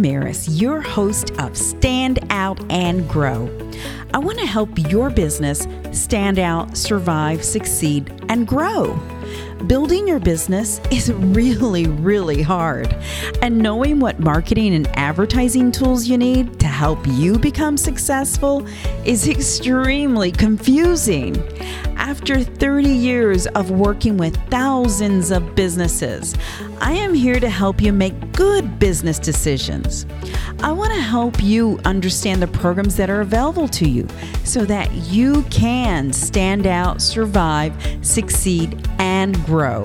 Ramirez, your host of Stand Out and Grow. I want to help your business stand out, survive, succeed, and grow. Building your business is really, really hard. And knowing what marketing and advertising tools you need to help you become successful is extremely confusing. After 30 years of working with thousands of businesses, I am here to help you make good business decisions. I want to help you understand the programs that are available to you so that you can stand out, survive, succeed, and grow.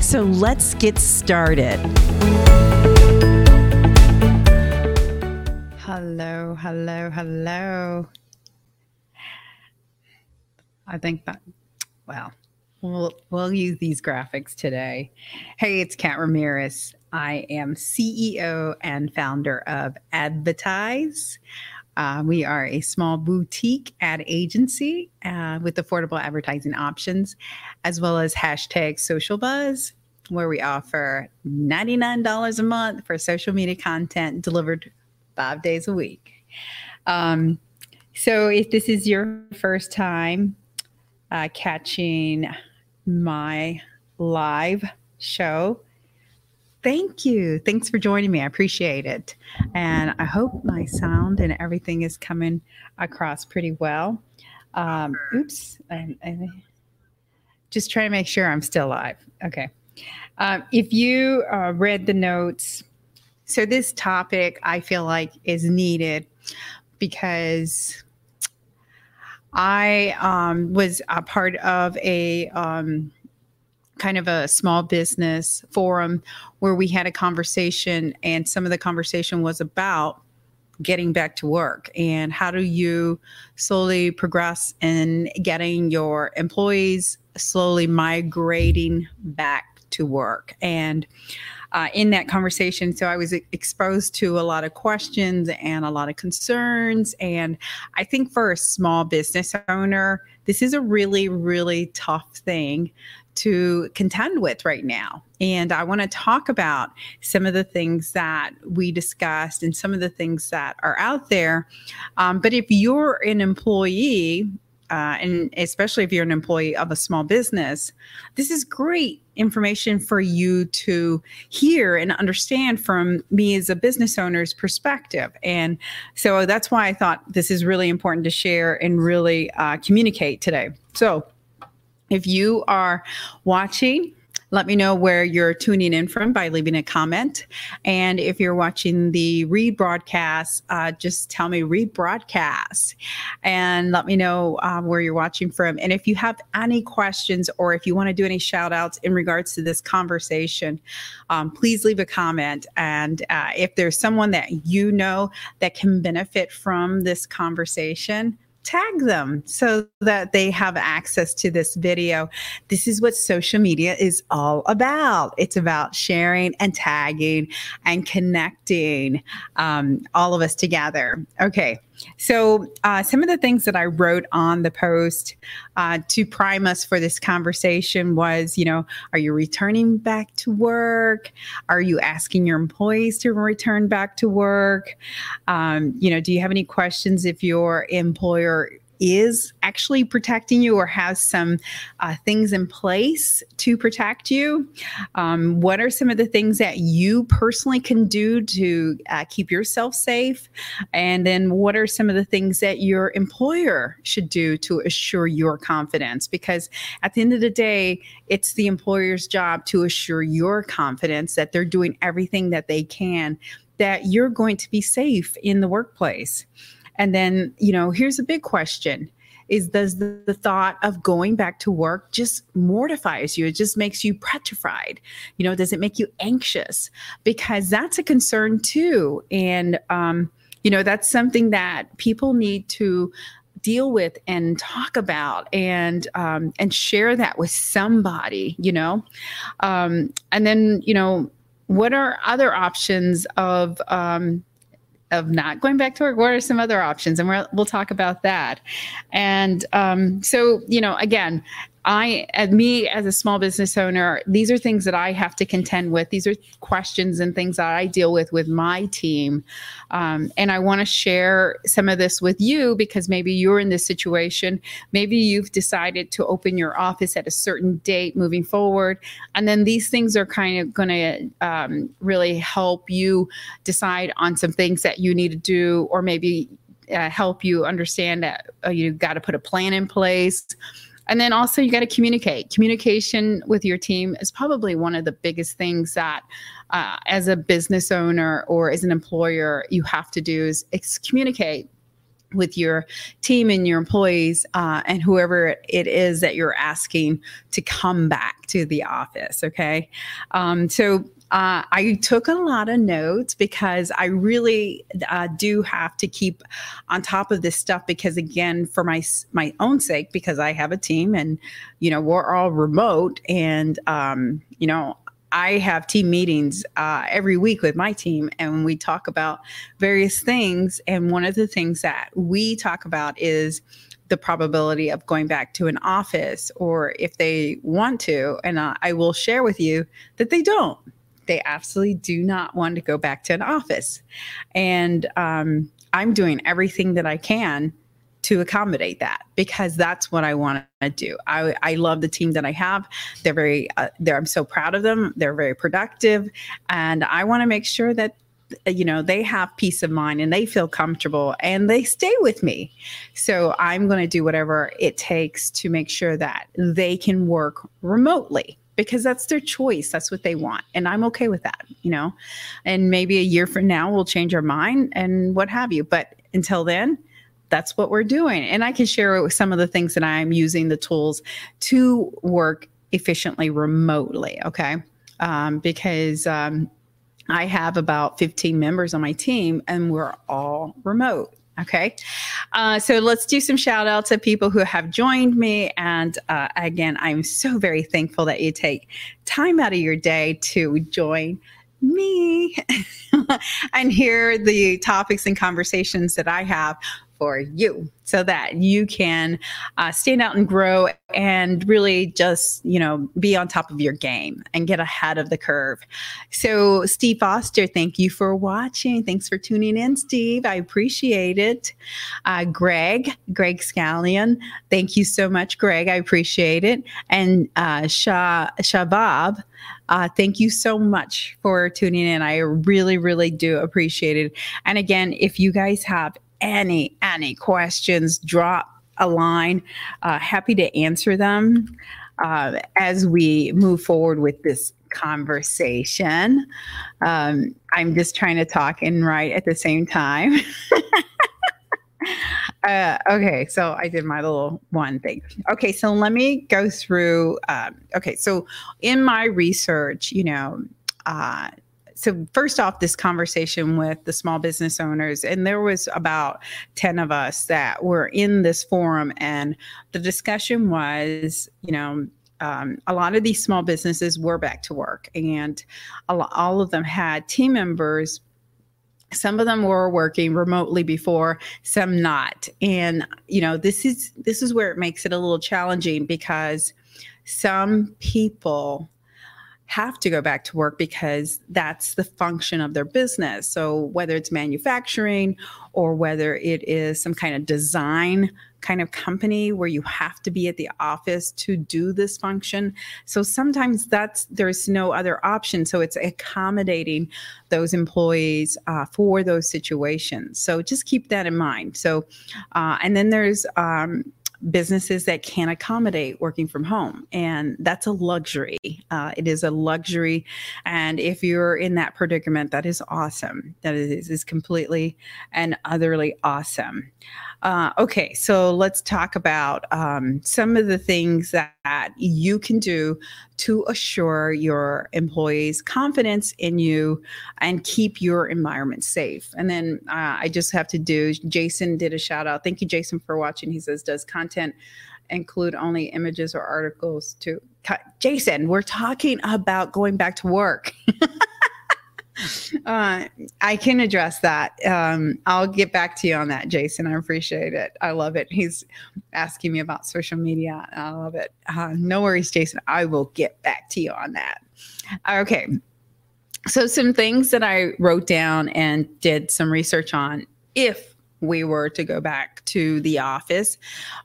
So let's get started. Hello, hello, hello. I think that, well, we'll, we'll use these graphics today. Hey, it's Kat Ramirez. I am CEO and founder of Advertise. Uh, we are a small boutique ad agency uh, with affordable advertising options, as well as hashtag social buzz, where we offer $99 a month for social media content delivered five days a week. Um, so, if this is your first time uh, catching my live show, thank you. Thanks for joining me. I appreciate it. And I hope my sound and everything is coming across pretty well. Um, oops. I, I, just trying to make sure I'm still live. Okay. Um, if you uh, read the notes, so this topic I feel like is needed because I um, was a part of a um, kind of a small business forum where we had a conversation, and some of the conversation was about getting back to work and how do you slowly progress in getting your employees slowly migrating back to work and uh, in that conversation. So I was exposed to a lot of questions and a lot of concerns. And I think for a small business owner, this is a really, really tough thing to contend with right now. And I want to talk about some of the things that we discussed and some of the things that are out there. Um, but if you're an employee uh, and especially if you're an employee of a small business, this is great information for you to hear and understand from me as a business owner's perspective. And so that's why I thought this is really important to share and really uh, communicate today. So if you are watching, let me know where you're tuning in from by leaving a comment. And if you're watching the rebroadcast, uh, just tell me rebroadcast and let me know uh, where you're watching from. And if you have any questions or if you want to do any shout outs in regards to this conversation, um, please leave a comment. And uh, if there's someone that you know that can benefit from this conversation, tag them so that they have access to this video. This is what social media is all about. It's about sharing and tagging and connecting um, all of us together. Okay. So, uh, some of the things that I wrote on the post uh, to prime us for this conversation was, you know, are you returning back to work? Are you asking your employees to return back to work? Um, you know, do you have any questions if your employer is actually protecting you or has some uh, things in place to protect you? Um, what are some of the things that you personally can do to uh, keep yourself safe? And then what are some of the things that your employer should do to assure your confidence? Because at the end of the day, it's the employer's job to assure your confidence that they're doing everything that they can that you're going to be safe in the workplace. And then, you know, here's a big question. Is does the, the, thought of going back to work just mortifies you? It just makes you petrified. You know does it make you anxious? Because that's a concern too. And um, you know that's something that people need to deal with and talk about and um, and share that with somebody you know? Um, and then you know what are other options of um, of not going back to work? What are some other options? And we will talk about that. And um, so, you know, again, I, me as a small business owner, these are things that I have to contend with. These are questions and things that I deal with with my team. Um, and I want to share some of this with you because maybe you're in this situation. Maybe you've decided to open your office at a certain date moving forward. And then these things are kind of going to um, really help you decide on some things that you need to do, or maybe uh, help you understand that uh, you've got to put a plan in place. And then also, you got to communicate. Communication with your team is probably one of the biggest things that, uh, as a business owner or as an employer, you have to do is communicate with your team and your employees uh, and whoever it is that you're asking to come back to the office. Okay. Um, so uh, I took a lot of notes because I really uh, do have to keep on top of this stuff because again, for my my own sake, because I have a team and you know we're all remote and um, you know I have team meetings uh, every week with my team, and we talk about various things. And one of the things that we talk about is the probability of going back to an office, or if they want to. And uh, I will share with you that they don't they absolutely do not want to go back to an office. And um, I'm doing everything that I can to accommodate that because that's what I want to do. I, I love the team that I have. They're very, uh, they're, I'm so proud of them. They're very productive. And I want to make sure that you know they have peace of mind and they feel comfortable and they stay with me so i'm going to do whatever it takes to make sure that they can work remotely because that's their choice. That's what they want. And I'm okay with that, you know. And maybe a year from now we'll change our mind and what have you. But until then, that's what we're doing. And I can share some of the things that I'm using the tools to work efficiently remotely. Okay. Um, because um, I have about 15 members on my team and we're all remote. Okay. Uh, so let's do some shout outs to people who have joined me. And uh, again, I'm so very thankful that you take time out of your day to join me and hear the topics and conversations that I have for you so that you can uh, stand out and grow and really just you know be on top of your game and get ahead of the curve. So steve foster thank you for watching. Thanks for tuning in steve. I appreciate it. Uh, greg greg scallion thank you so much greg. I appreciate it. And uh, Shah, shabab uh, thank you so much for tuning in. I really, really do appreciate it. And again, if you guys have any any questions, drop a line. Uh, happy to answer them uh, as we move forward with this conversation. Um, I'm just trying to talk and write at the same time. uh, okay, so I did my little one thing. Okay, so let me go through. Um, okay, so in my research, you know, uh, so first off this conversation with the small business owners and there was about 10 of us that were in this forum and the discussion was you know um, a lot of these small businesses were back to work and all of them had team members. Some of them were working remotely before some not. And you know this is this is where it makes it a little challenging because some people have to go back to work because that's the function of their business. So, whether it's manufacturing or whether it is some kind of design kind of company where you have to be at the office to do this function. So, sometimes that's there's no other option. So, it's accommodating those employees uh, for those situations. So, just keep that in mind. So, uh, and then there's, um, businesses that can accommodate working from home. And that's a luxury. Uh, it is a luxury. And if you're in that predicament, that is awesome. That is, is completely and utterly awesome. Uh, okay, so let's talk about um, some of the things that you can do to assure your employees' confidence in you and keep your environment safe. And then uh, I just have to do, Jason did a shout out. Thank you, Jason, for watching. He says, Does content include only images or articles to Jason, we're talking about going back to work. uh, I can address that. Um, I'll get back to you on that, Jason. I appreciate it. I love it. He's asking me about social media. I love it. Uh, no worries, Jason. I will get back to you on that. Okay. So, some things that I wrote down and did some research on if we were to go back to the office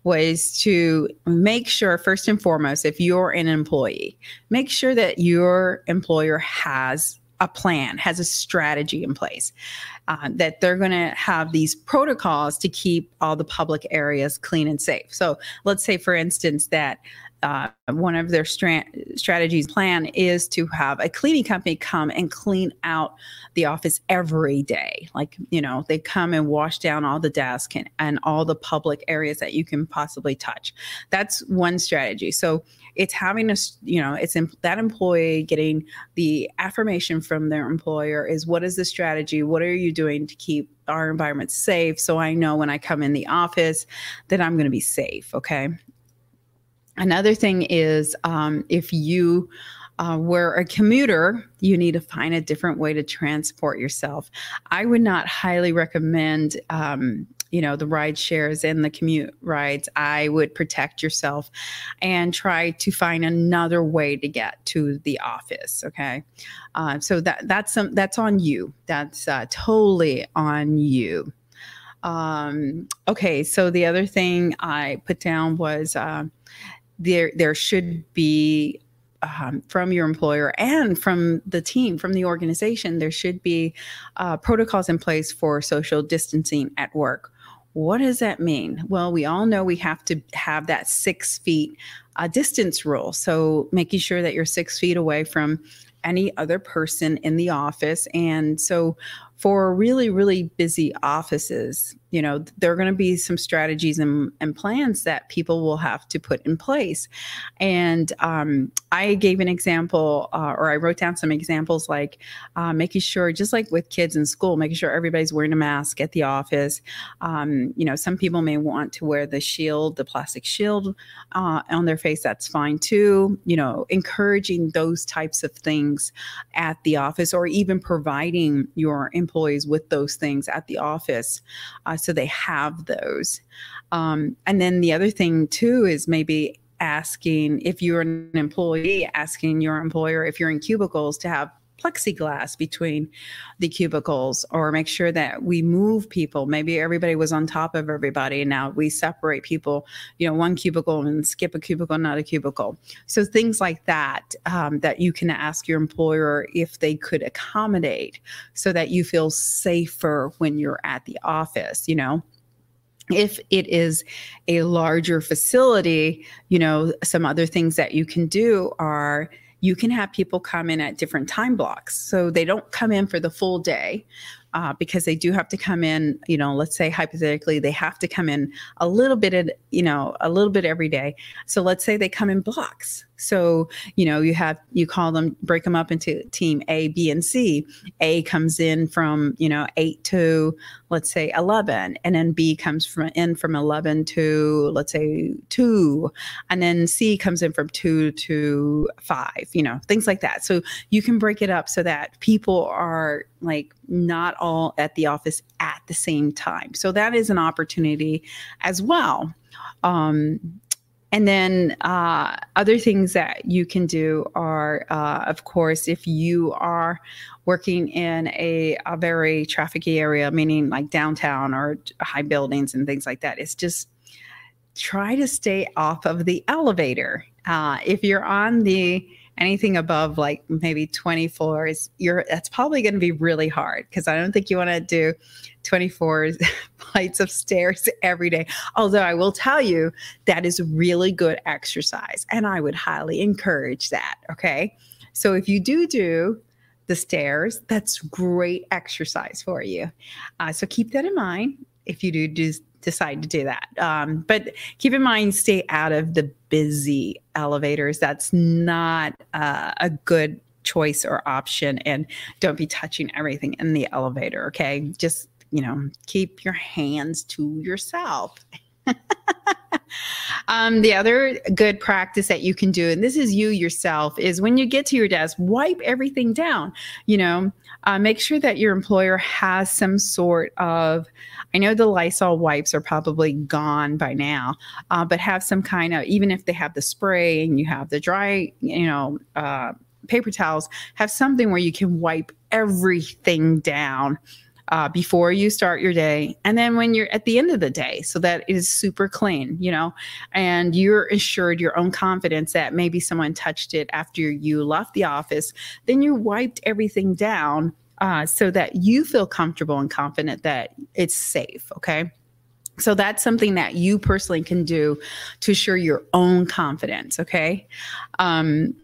was to make sure, first and foremost, if you're an employee, make sure that your employer has a plan, has a strategy in place, uh, that they're going to have these protocols to keep all the public areas clean and safe. So let's say, for instance, that uh, one of their stra- strategies plan is to have a cleaning company come and clean out the office every day. Like you know they come and wash down all the desks and, and all the public areas that you can possibly touch. That's one strategy. So it's having a you know it's that employee getting the affirmation from their employer is what is the strategy what are you doing to keep our environment safe so i know when i come in the office that i'm going to be safe okay Another thing is um, if you uh, were a commuter, you need to find a different way to transport yourself. I would not highly recommend, um, you know, the ride shares and the commute rides. I would protect yourself and try to find another way to get to the office. Okay, uh, so that that's some that's on you. That's uh, totally on you. Um, okay, so the other thing I put down was uh, there there should be um, from your employer and from the team, from the organization, there should be uh, protocols in place for social distancing at work. What does that mean? Well, we all know we have to have that six feet uh, distance rule. So, making sure that you're six feet away from any other person in the office. And so, for really, really busy offices, you know, there are going to be some strategies and, and, plans that people will have to put in place. And um, I gave an example, uh, or I wrote down some examples like uh, making sure, just like with kids in school, making sure everybody's wearing a mask at the office. Um, you know, some people may want to wear the shield, the plastic shield uh, on their face. That's fine too. You know, encouraging those types of things at the office, or even providing your employees with those things at the office so they have those. Um, and then the other thing too is maybe asking if you're an employee, asking your employer if you're in cubicles to have plexiglass between the cubicles or make sure that we move people. Maybe everybody was on top of everybody and now we separate people, you know, one cubicle and skip a cubicle, not a cubicle. So things like that, um, that you can ask your employer if they could accommodate so that you feel safer when you're at the office, you know if it is a larger facility, you know, some other things that you can do are you can have people come in at different time blocks. So they don't come in for the full day uh, because they do have to come in, you know, let's say hypothetically, they have to come in a little bit, at, you know, a little bit every day. So let's say they come in blocks. So, you know, you have, you call them, break them up into team A, B, and C. A comes in from, you know, eight to, let's say, 11. And then B comes from in from 11 to, let's say, two. And then C comes in from two to five, you know, things like that. So you can break it up so that people are like not all at the office at the same time. So that is an opportunity as well. Um, and then uh, other things that you can do are, uh, of course, if you are working in a, a very trafficy area, meaning like downtown or high buildings and things like that, it's just try to stay off of the elevator. Uh, if you're on the anything above like maybe 24 is you're that's probably going to be really hard because I don't think you want to do 24 flights of stairs every day. Although I will tell you that is really good exercise and I would highly encourage that. Okay. So if you do do the stairs, that's great exercise for you. Uh, so keep that in mind if you do, do decide to do that. Um, but keep in mind, stay out of the busy elevators. That's not uh, a good choice or option. And don't be touching everything in the elevator. Okay. Just, you know, keep your hands to yourself. um, the other good practice that you can do, and this is you yourself, is when you get to your desk, wipe everything down. You know, uh, make sure that your employer has some sort of, I know the Lysol wipes are probably gone by now, uh, but have some kind of, even if they have the spray and you have the dry, you know, uh, paper towels, have something where you can wipe everything down uh, before you start your day and then when you're at the end of the day so that it is super clean you know and you're assured your own confidence that maybe someone touched it after you left the office then you wiped everything down uh, so that you feel comfortable and confident that it's safe okay? So that's something that you personally can do to assure your own confidence okay? Um,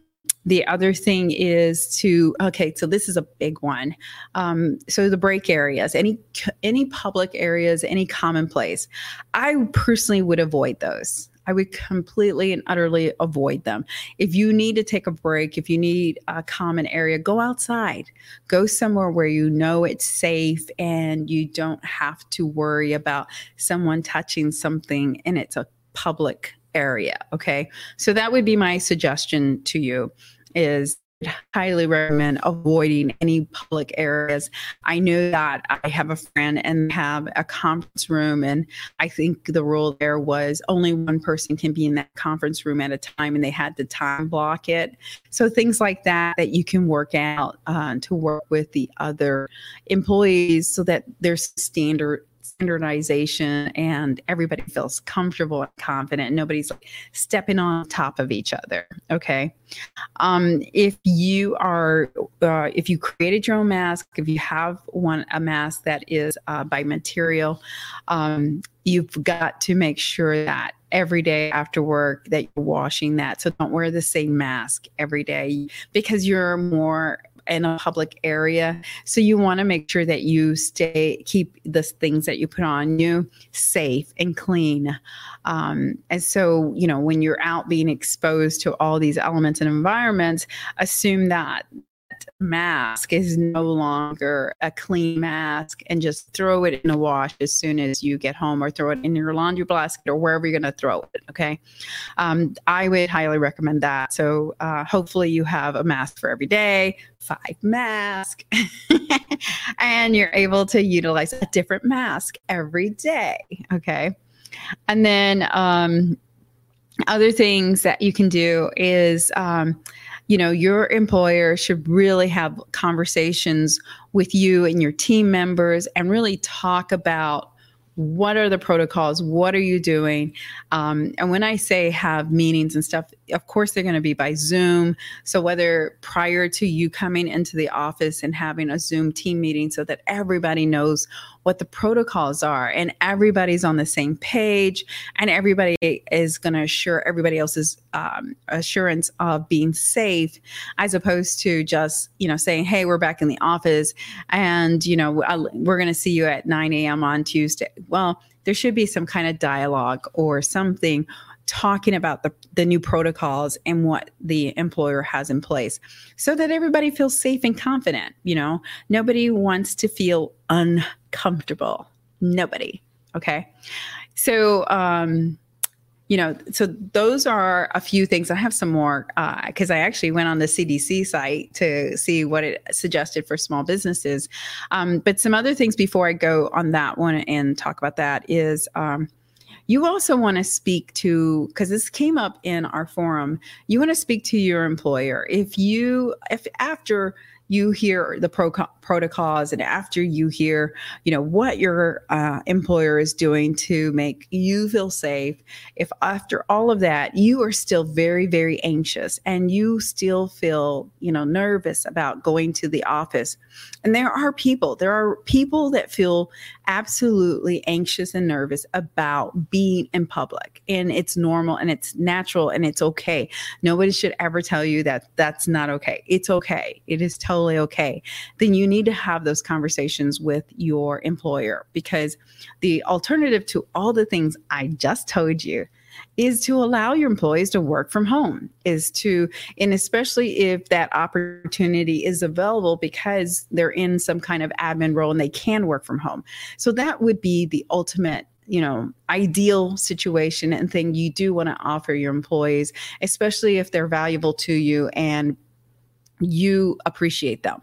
the other thing is to okay, so this is a big one. Um, so the break areas, any any public areas, any common place, I personally would avoid those. I would completely and utterly avoid them. If you need to take a break, if you need a common area, go outside. Go somewhere where you know it's safe and you don't have to worry about someone touching something and it's a public area. Okay. So that would be my suggestion to you is highly recommend avoiding any public areas. I know that I have a friend and have a conference room, and I think the rule there was only one person can be in that conference room at a time, and they had to time block it. So things like that that you can work out uh, to work with the other employees so that there's standard standardization and everybody feels comfortable and confident. Nobody's like stepping on top of each other. Okay. Um, if you are, uh, if you created your own mask, if you have one, a mask that is uh, by material, um, you've got to make sure that every day after work that you're washing that. So don't wear the same mask every day because you're more in a public area. So you want to make sure that you stay, keep the things that you put on you safe and clean. Um, and so, you know, when you're out being exposed to all these elements and environments, assume that mask is no longer a clean mask and just throw it in the wash as soon as you get home or throw it in your laundry basket or wherever you're going to throw it. Okay. Um, I would highly recommend that. So uh, hopefully you have a mask for every day, five masks, and you're able to utilize a different mask every day. Okay. And then, um, other things that you can do is um, you know your employer should really have conversations with you and your team members and really talk about what are the protocols what are you doing? Um, and when i say have meetings and stuff of course they're going to be by zoom. So whether prior to you coming into the office and having a zoom team meeting so that everybody knows what the protocols are and everybody's on the same page and everybody is going to assure everybody else's um, assurance of being safe as opposed to just you know saying hey we're back in the office and you know we're going to see you at 9 a.m on tuesday. Well there should be some kind of dialogue or something talking about the, the new protocols and what the employer has in place so that everybody feels safe and confident you know? Nobody wants to feel uncomfortable. Nobody okay? So um you know so those are a few things. I have some more because uh, i actually went on the cdc site to see what it suggested for small businesses. Um, but some other things before i go on that one and talk about that is um, you also want to speak to, because this came up in our forum, you want to speak to your employer. If you, if after you hear the pro- protocols and after you hear you know what your uh, employer is doing to make you feel safe if after all of that you are still very very anxious and you still feel you know nervous about going to the office. And there are people there are people that feel absolutely anxious and nervous about being in public. And it's normal and it's natural and it's okay. Nobody should ever tell you that that's not okay. It's okay. It is totally okay then you need to have those conversations with your employer because the alternative to all the things I just told you is to allow your employees to work from home is to and especially if that opportunity is available because they're in some kind of admin role and they can work from home. So that would be the ultimate you know ideal situation and thing you do want to offer your employees especially if they're valuable to you and you appreciate them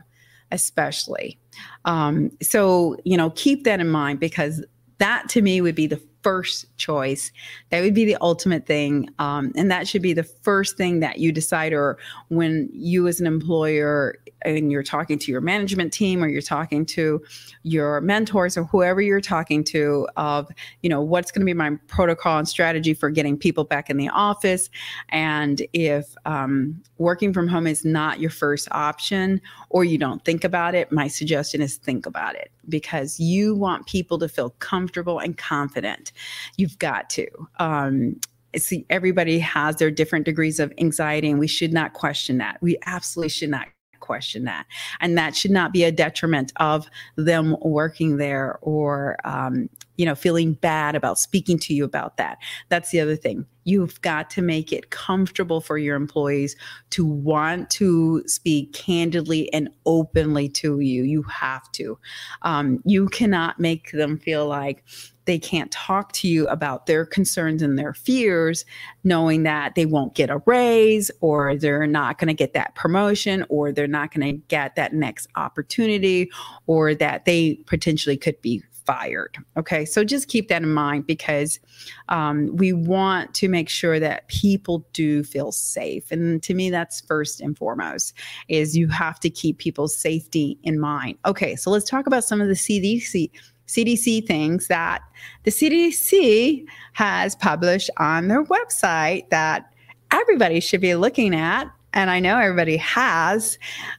especially um, so you know keep that in mind because that to me would be the first choice. That would be the ultimate thing. Um, and that should be the first thing that you decide, or when you as an employer and you're talking to your management team or you're talking to your mentors or whoever you're talking to of you know what's going to be my protocol and strategy for getting people back in the office. And if um, working from home is not your first option or you don't think about it my suggestion is think about it because you want people to feel comfortable and confident. You've got to. Um, see everybody has their different degrees of anxiety and we should not question that. We absolutely should not question that. And that should not be a detriment of them working there or, um, you know, feeling bad about speaking to you about that. That's the other thing. You've got to make it comfortable for your employees to want to speak candidly and openly to you. You have to. Um, you cannot make them feel like, they can't talk to you about their concerns and their fears, knowing that they won't get a raise or they're not going to get that promotion or they're not going to get that next opportunity or that they potentially could be fired. Okay, so just keep that in mind because um, we want to make sure that people do feel safe. And to me, that's first and foremost is you have to keep people's safety in mind. Okay, so let's talk about some of the CDC CDC things that the CDC has published on their website that everybody should be looking at. And I know everybody has,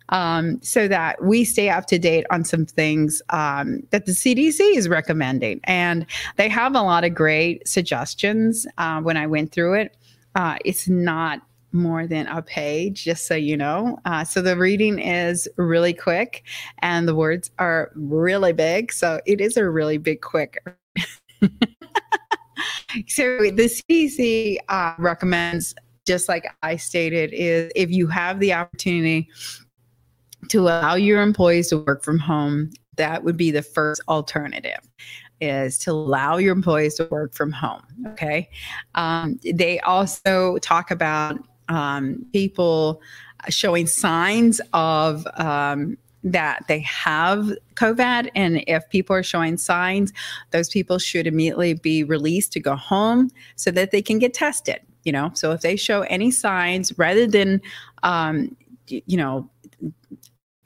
um, so that we stay up to date on some things um, that the CDC is recommending. And they have a lot of great suggestions uh, when I went through it. Uh, it's not more than a page, just so you know. Uh, so the reading is really quick and the words are really big. So it is a really big, quick. so the CDC uh, recommends, just like I stated, is if you have the opportunity to allow your employees to work from home, that would be the first alternative is to allow your employees to work from home. Okay. Um, they also talk about um, people showing signs of um, that they have COVID. And if people are showing signs, those people should immediately be released to go home so that they can get tested. You know, so if they show any signs, rather than, um, you know,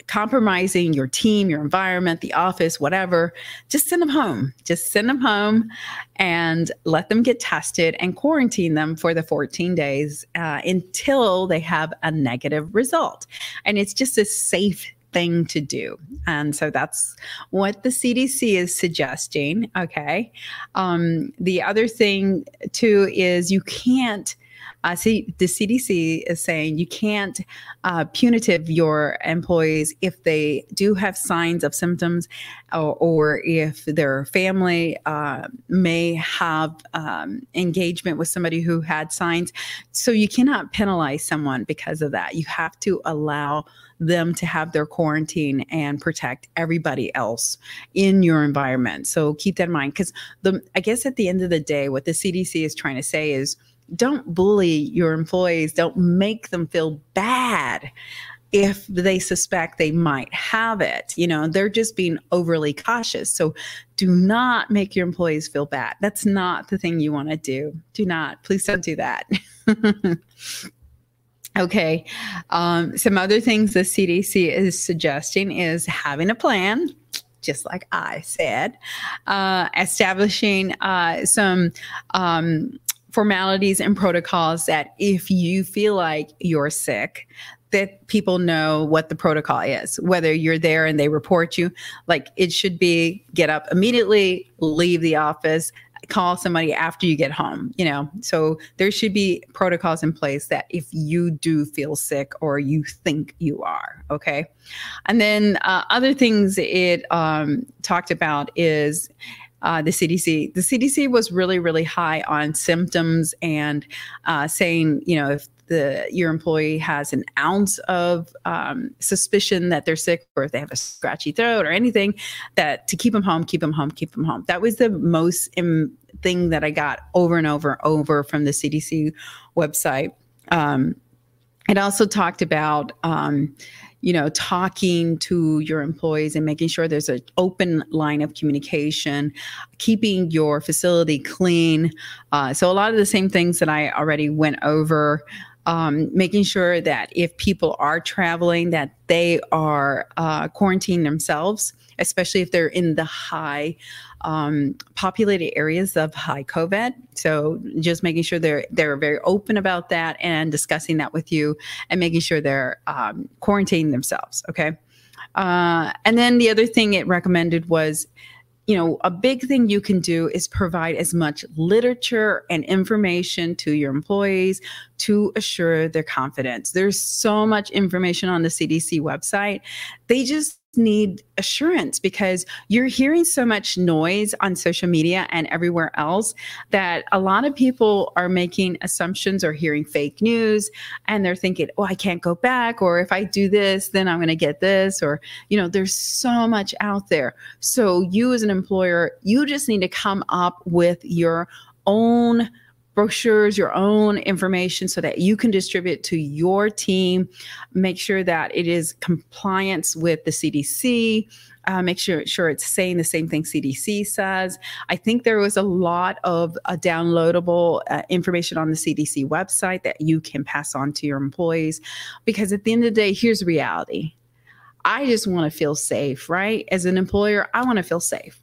compromising your team, your environment, the office, whatever, just send them home. Just send them home and let them get tested and quarantine them for the 14 days uh, until they have a negative result. And it's just a safe thing to do. And so that's what the CDC is suggesting. Okay. Um, the other thing, too, is you can't uh, see, the CDC is saying you can't uh, punitive your employees if they do have signs of symptoms or, or if their family uh, may have um, engagement with somebody who had signs. So you cannot penalize someone because of that. You have to allow them to have their quarantine and protect everybody else in your environment. So keep that in mind because the I guess at the end of the day, what the CDC is trying to say is don't bully your employees, don't make them feel bad if they suspect they might have it. You know, they're just being overly cautious. So do not make your employees feel bad. That's not the thing you want to do. Do not. Please don't do that. okay. Um, some other things the CDC is suggesting is having a plan just like I said, uh, establishing uh, some um, formalities and protocols that if you feel like you're sick, that people know what the protocol is, whether you're there and they report you. Like it should be get up immediately, leave the office, call somebody after you get home, you know. So there should be protocols in place that if you do feel sick or you think you are, okay. And then uh, other things it um, talked about is uh, the CDC. The CDC was really, really high on symptoms and uh, saying, you know, if the your employee has an ounce of um, suspicion that they're sick or if they have a scratchy throat or anything, that to keep them home, keep them home, keep them home. That was the most Im- thing that I got over and over and over from the CDC website. Um, it also talked about um, you know talking to your employees and making sure there's an open line of communication keeping your facility clean. Uh, so a lot of the same things that i already went over um, making sure that if people are traveling that they are uh, quarantining themselves especially if they're in the high um, populated areas of high COVID. So just making sure they're they're very open about that and discussing that with you, and making sure they're um, quarantining themselves. Okay. Uh, and then the other thing it recommended was you know, a big thing you can do is provide as much literature and information to your employees to assure their confidence. There's so much information on the CDC website. They just need assurance because you're hearing so much noise on social media and everywhere else that a lot of people are making assumptions or hearing fake news and they're thinking, oh, I can't go back. Or if I do this, then I'm going to get this. Or, you know, there's so much out there. So you as an employer, you just need to come up with your own brochures, your own information so that you can distribute to your team. Make sure that it is compliance with the CDC. Uh, make sure sure it's saying the same thing CDC says. I think there was a lot of uh, downloadable uh, information on the CDC website that you can pass on to your employees because at the end of the day, here's reality. I just want to feel safe, right? As an employer, I want to feel safe.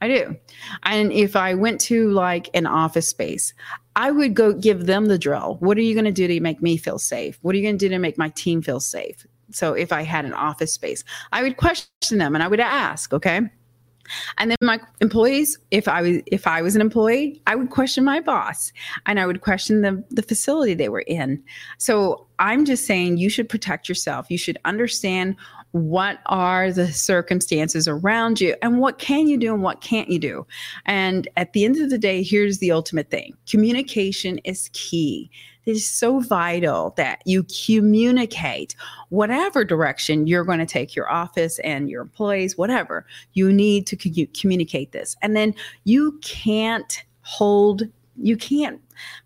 I do. And if I went to like an office space, I would go give them the drill. What are you going to do to make me feel safe? What are you going to do to make my team feel safe? So if I had an office space, I would question them and I would ask, okay? And then my employees, if I was if I was an employee, I would question my boss and I would question the the facility they were in. So I'm just saying you should protect yourself. You should understand what are the circumstances around you and what can you do and what can't you do? And at the end of the day here's the ultimate thing. Communication is key. It is so vital that you communicate whatever direction you're going to take your office and your employees whatever. You need to communicate this. And then you can't hold you can't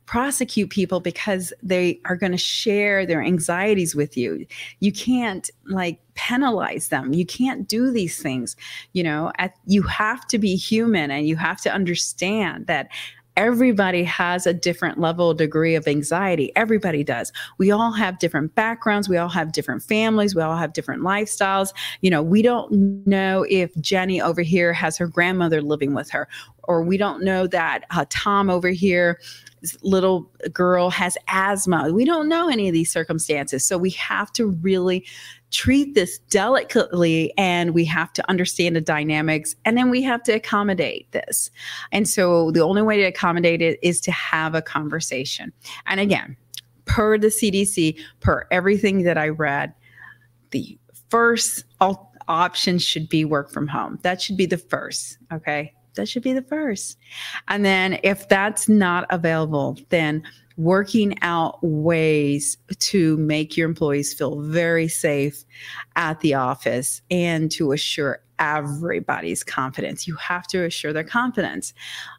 prosecute people because they are going to share their anxieties with you. You can't like penalize them. You can't do these things. You know, at, you have to be human and you have to understand that everybody has a different level degree of anxiety everybody does we all have different backgrounds we all have different families we all have different lifestyles you know we don't know if jenny over here has her grandmother living with her or we don't know that uh, tom over here little girl has asthma. We don't know any of these circumstances. So we have to really treat this delicately and we have to understand the dynamics and then we have to accommodate this. And so the only way to accommodate it is to have a conversation. And again, per the CDC, per everything that I read, the first option should be work from home. That should be the first. Okay that should be the first. And then if that's not available, then working out ways to make your employees feel very safe at the office and to assure everybody's confidence. You have to assure their confidence.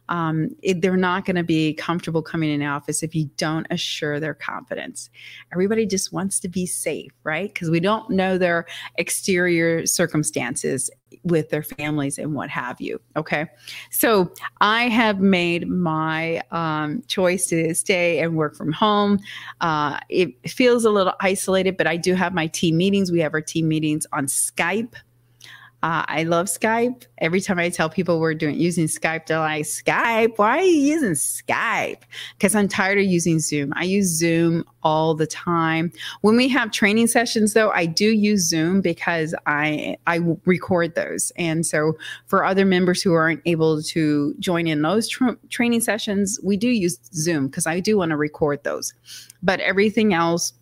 Um, it, they're not going to be comfortable coming in office if you don't assure their confidence. Everybody just wants to be safe, right? Because we don't know their exterior circumstances with their families and what have you. Okay. So I have made my um, choice to stay and work from home. Uh, it feels a little isolated, but I do have my team meetings. We have our team meetings on Skype. Uh, I love Skype. Every time I tell people we're doing using Skype, they're like, "Skype? Why are you using Skype?" Because I'm tired of using Zoom. I use Zoom all the time. When we have training sessions, though, I do use Zoom because I I record those, and so for other members who aren't able to join in those tra- training sessions, we do use Zoom because I do want to record those. But everything else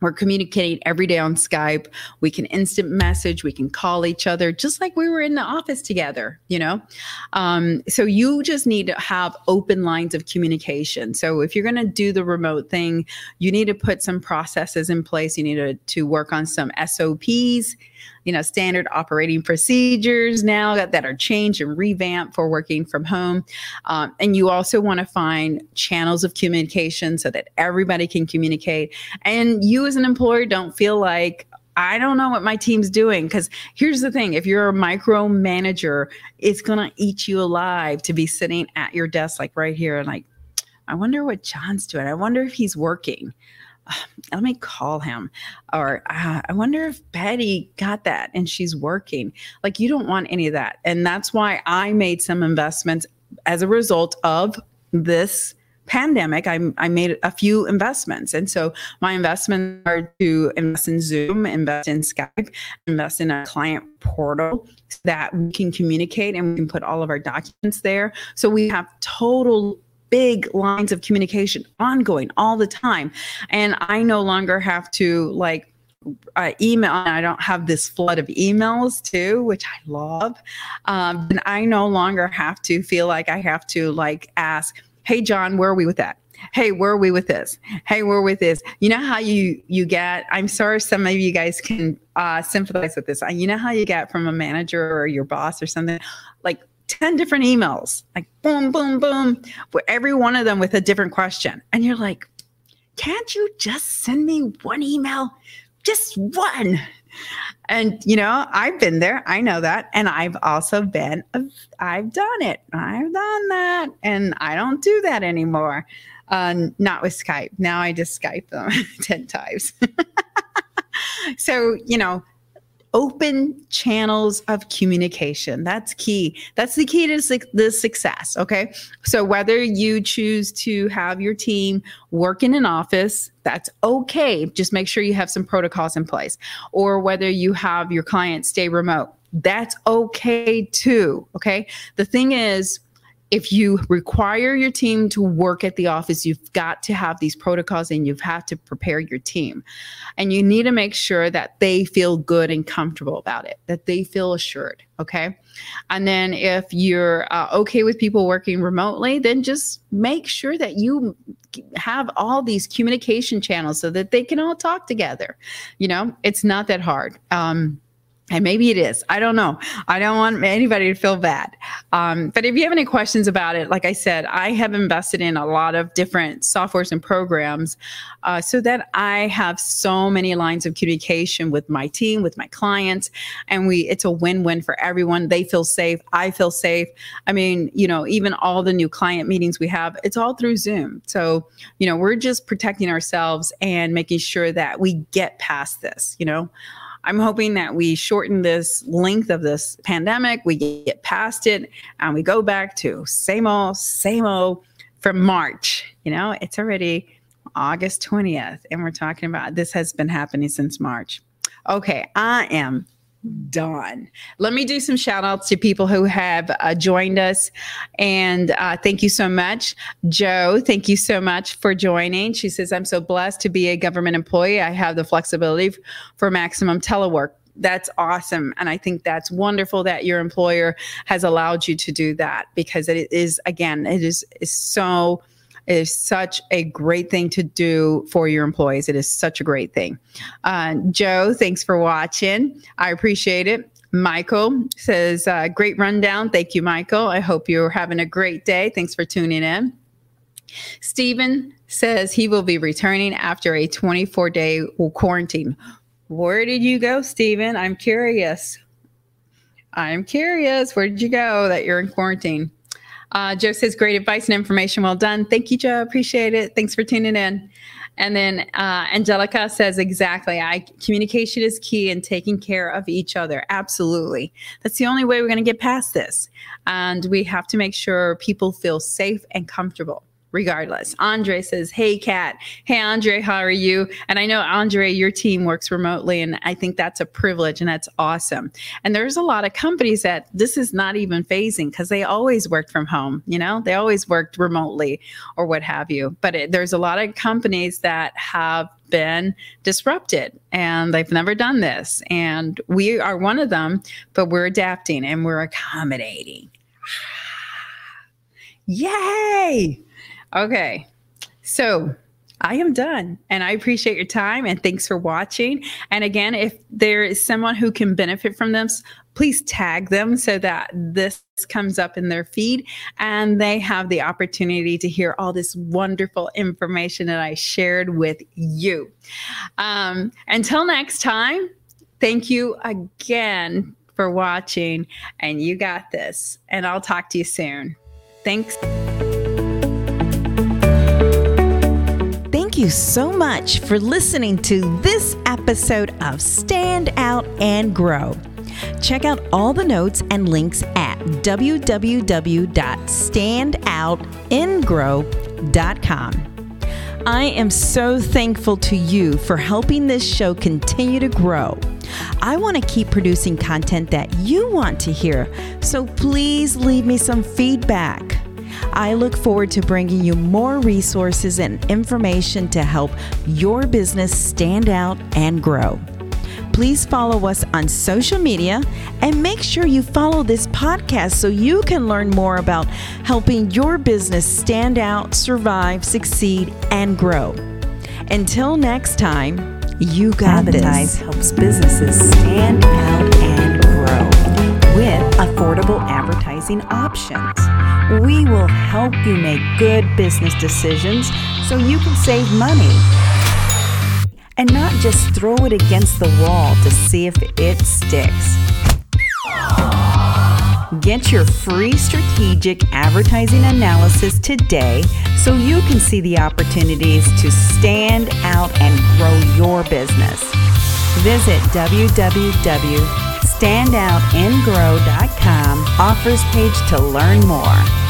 we're communicating every day on Skype. We can instant message. We can call each other just like we were in the office together, you know? Um, so you just need to have open lines of communication. So if you're going to do the remote thing, you need to put some processes in place. You need to, to work on some SOPs you know, standard operating procedures now that, that are changed and revamped for working from home. Um, and you also want to find channels of communication so that everybody can communicate. And you as an employer don't feel like, I don't know what my team's doing. Because here's the thing if you're a micromanager, it's going to eat you alive to be sitting at your desk, like right here, and like, I wonder what John's doing. I wonder if he's working. let me call him. Or uh, I wonder if Betty got that and she's working. Like, you don't want any of that. And that's why I made some investments as a result of this pandemic I, I made a few investments and so my investments are to invest in zoom invest in skype invest in a client portal so that we can communicate and we can put all of our documents there so we have total big lines of communication ongoing all the time. And I no longer have to like uh, email. I don't have this flood of emails too, which I love. Um, and I no longer have to feel like I have to like ask, "Hey, John, where are we with that?" Hey, where are we with this? Hey, where with this? You know how you you get? I'm sorry, some of you guys can uh, sympathize with this. You know how you get from a manager or your boss or something, like 10 different emails, like boom, boom, boom, every one of them with a different question. And you're like, can't you just send me one email? Just one. And, you know, I've been there. I know that. And I've also been, I've done it. I've done that. And I don't do that anymore. Uh, not with Skype. Now I just Skype them 10 times. so, you know, open channels of communication. That's key. That's the key to su- the success. Okay. So whether you choose to have your team work in an office, that's okay. Just make sure you have some protocols in place. Or whether you have your clients stay remote, that's okay too. Okay. The thing is, if you require your team to work at the office, you've got to have these protocols and you've had to prepare your team. And you need to make sure that they feel good and comfortable about it, that they feel assured. Okay. And then if you're uh, okay with people working remotely, then just make sure that you have all these communication channels so that they can all talk together. You know, it's not that hard. Um, and maybe it is. I don't know. I don't want anybody to feel bad. Um, but if you have any questions about it, like I said, I have invested in a lot of different softwares and programs uh, so that I have so many lines of communication with my team, with my clients, and we it's a win-win for everyone. They feel safe. I feel safe. I mean, you know, even all the new client meetings we have, it's all through Zoom. So, you know, we're just protecting ourselves and making sure that we get past this, you know. I'm hoping that we shorten this length of this pandemic, we get past it, and we go back to same old, same old from March. You know, it's already August 20th, and we're talking about this has been happening since March. Okay, I am done. Let me do some shout outs to people who have uh, joined us. And uh, thank you so much. Joe, thank you so much for joining. She says, I'm so blessed to be a government employee. I have the flexibility for maximum telework. That's awesome. And I think that's wonderful that your employer has allowed you to do that because it is, again, it is, is so it is such a great thing to do for your employees. It is such a great thing. Uh, Joe, thanks for watching. I appreciate it. Michael says, uh, great rundown. Thank you, Michael. I hope you're having a great day. Thanks for tuning in. Stephen says he will be returning after a 24 day quarantine. Where did you go, Stephen? I'm curious. I'm curious. Where did you go that you're in quarantine? Uh, Joe says, great advice and information. Well done. Thank you, Joe. Appreciate it. Thanks for tuning in. And then uh, Angelica says, exactly. I communication is key in taking care of each other. Absolutely. That's the only way we're going to get past this. And we have to make sure people feel safe and comfortable. Regardless. Andre says, Hey, Kat. Hey, Andre, how are you? And I know, Andre, your team works remotely, and I think that's a privilege and that's awesome. And there's a lot of companies that this is not even fazing because they always worked from home, you know, they always worked remotely or what have you. But it, there's a lot of companies that have been disrupted and they've never done this. And we are one of them, but we're adapting and we're accommodating. Yay! Okay. So I am done and I appreciate your time and thanks for watching. And again, if there is someone who can benefit from this, please tag them so that this comes up in their feed and they have the opportunity to hear all this wonderful information that I shared with you. Um, until next time, thank you again for watching and you got this. And I'll talk to you soon. Thanks. You so much for listening to this episode of Stand Out and Grow. Check out all the notes and links at www.standoutandgrow.com. I am so thankful to you for helping this show continue to grow. I want to keep producing content that you want to hear, so please leave me some feedback. I look forward to bringing you more resources and information to help your business stand out and grow. Please follow us on social media and make sure you follow this podcast so you can learn more about helping your business stand out, survive, succeed, and grow. Until next time, you got Advertise this. helps businesses stand out and grow with affordable advertising options. We will help you make good business decisions so you can save money and not just throw it against the wall to see if it sticks. Get your free strategic advertising analysis today so you can see the opportunities to stand out and grow your business. Visit www.standoutandgrow.com offers page to learn more.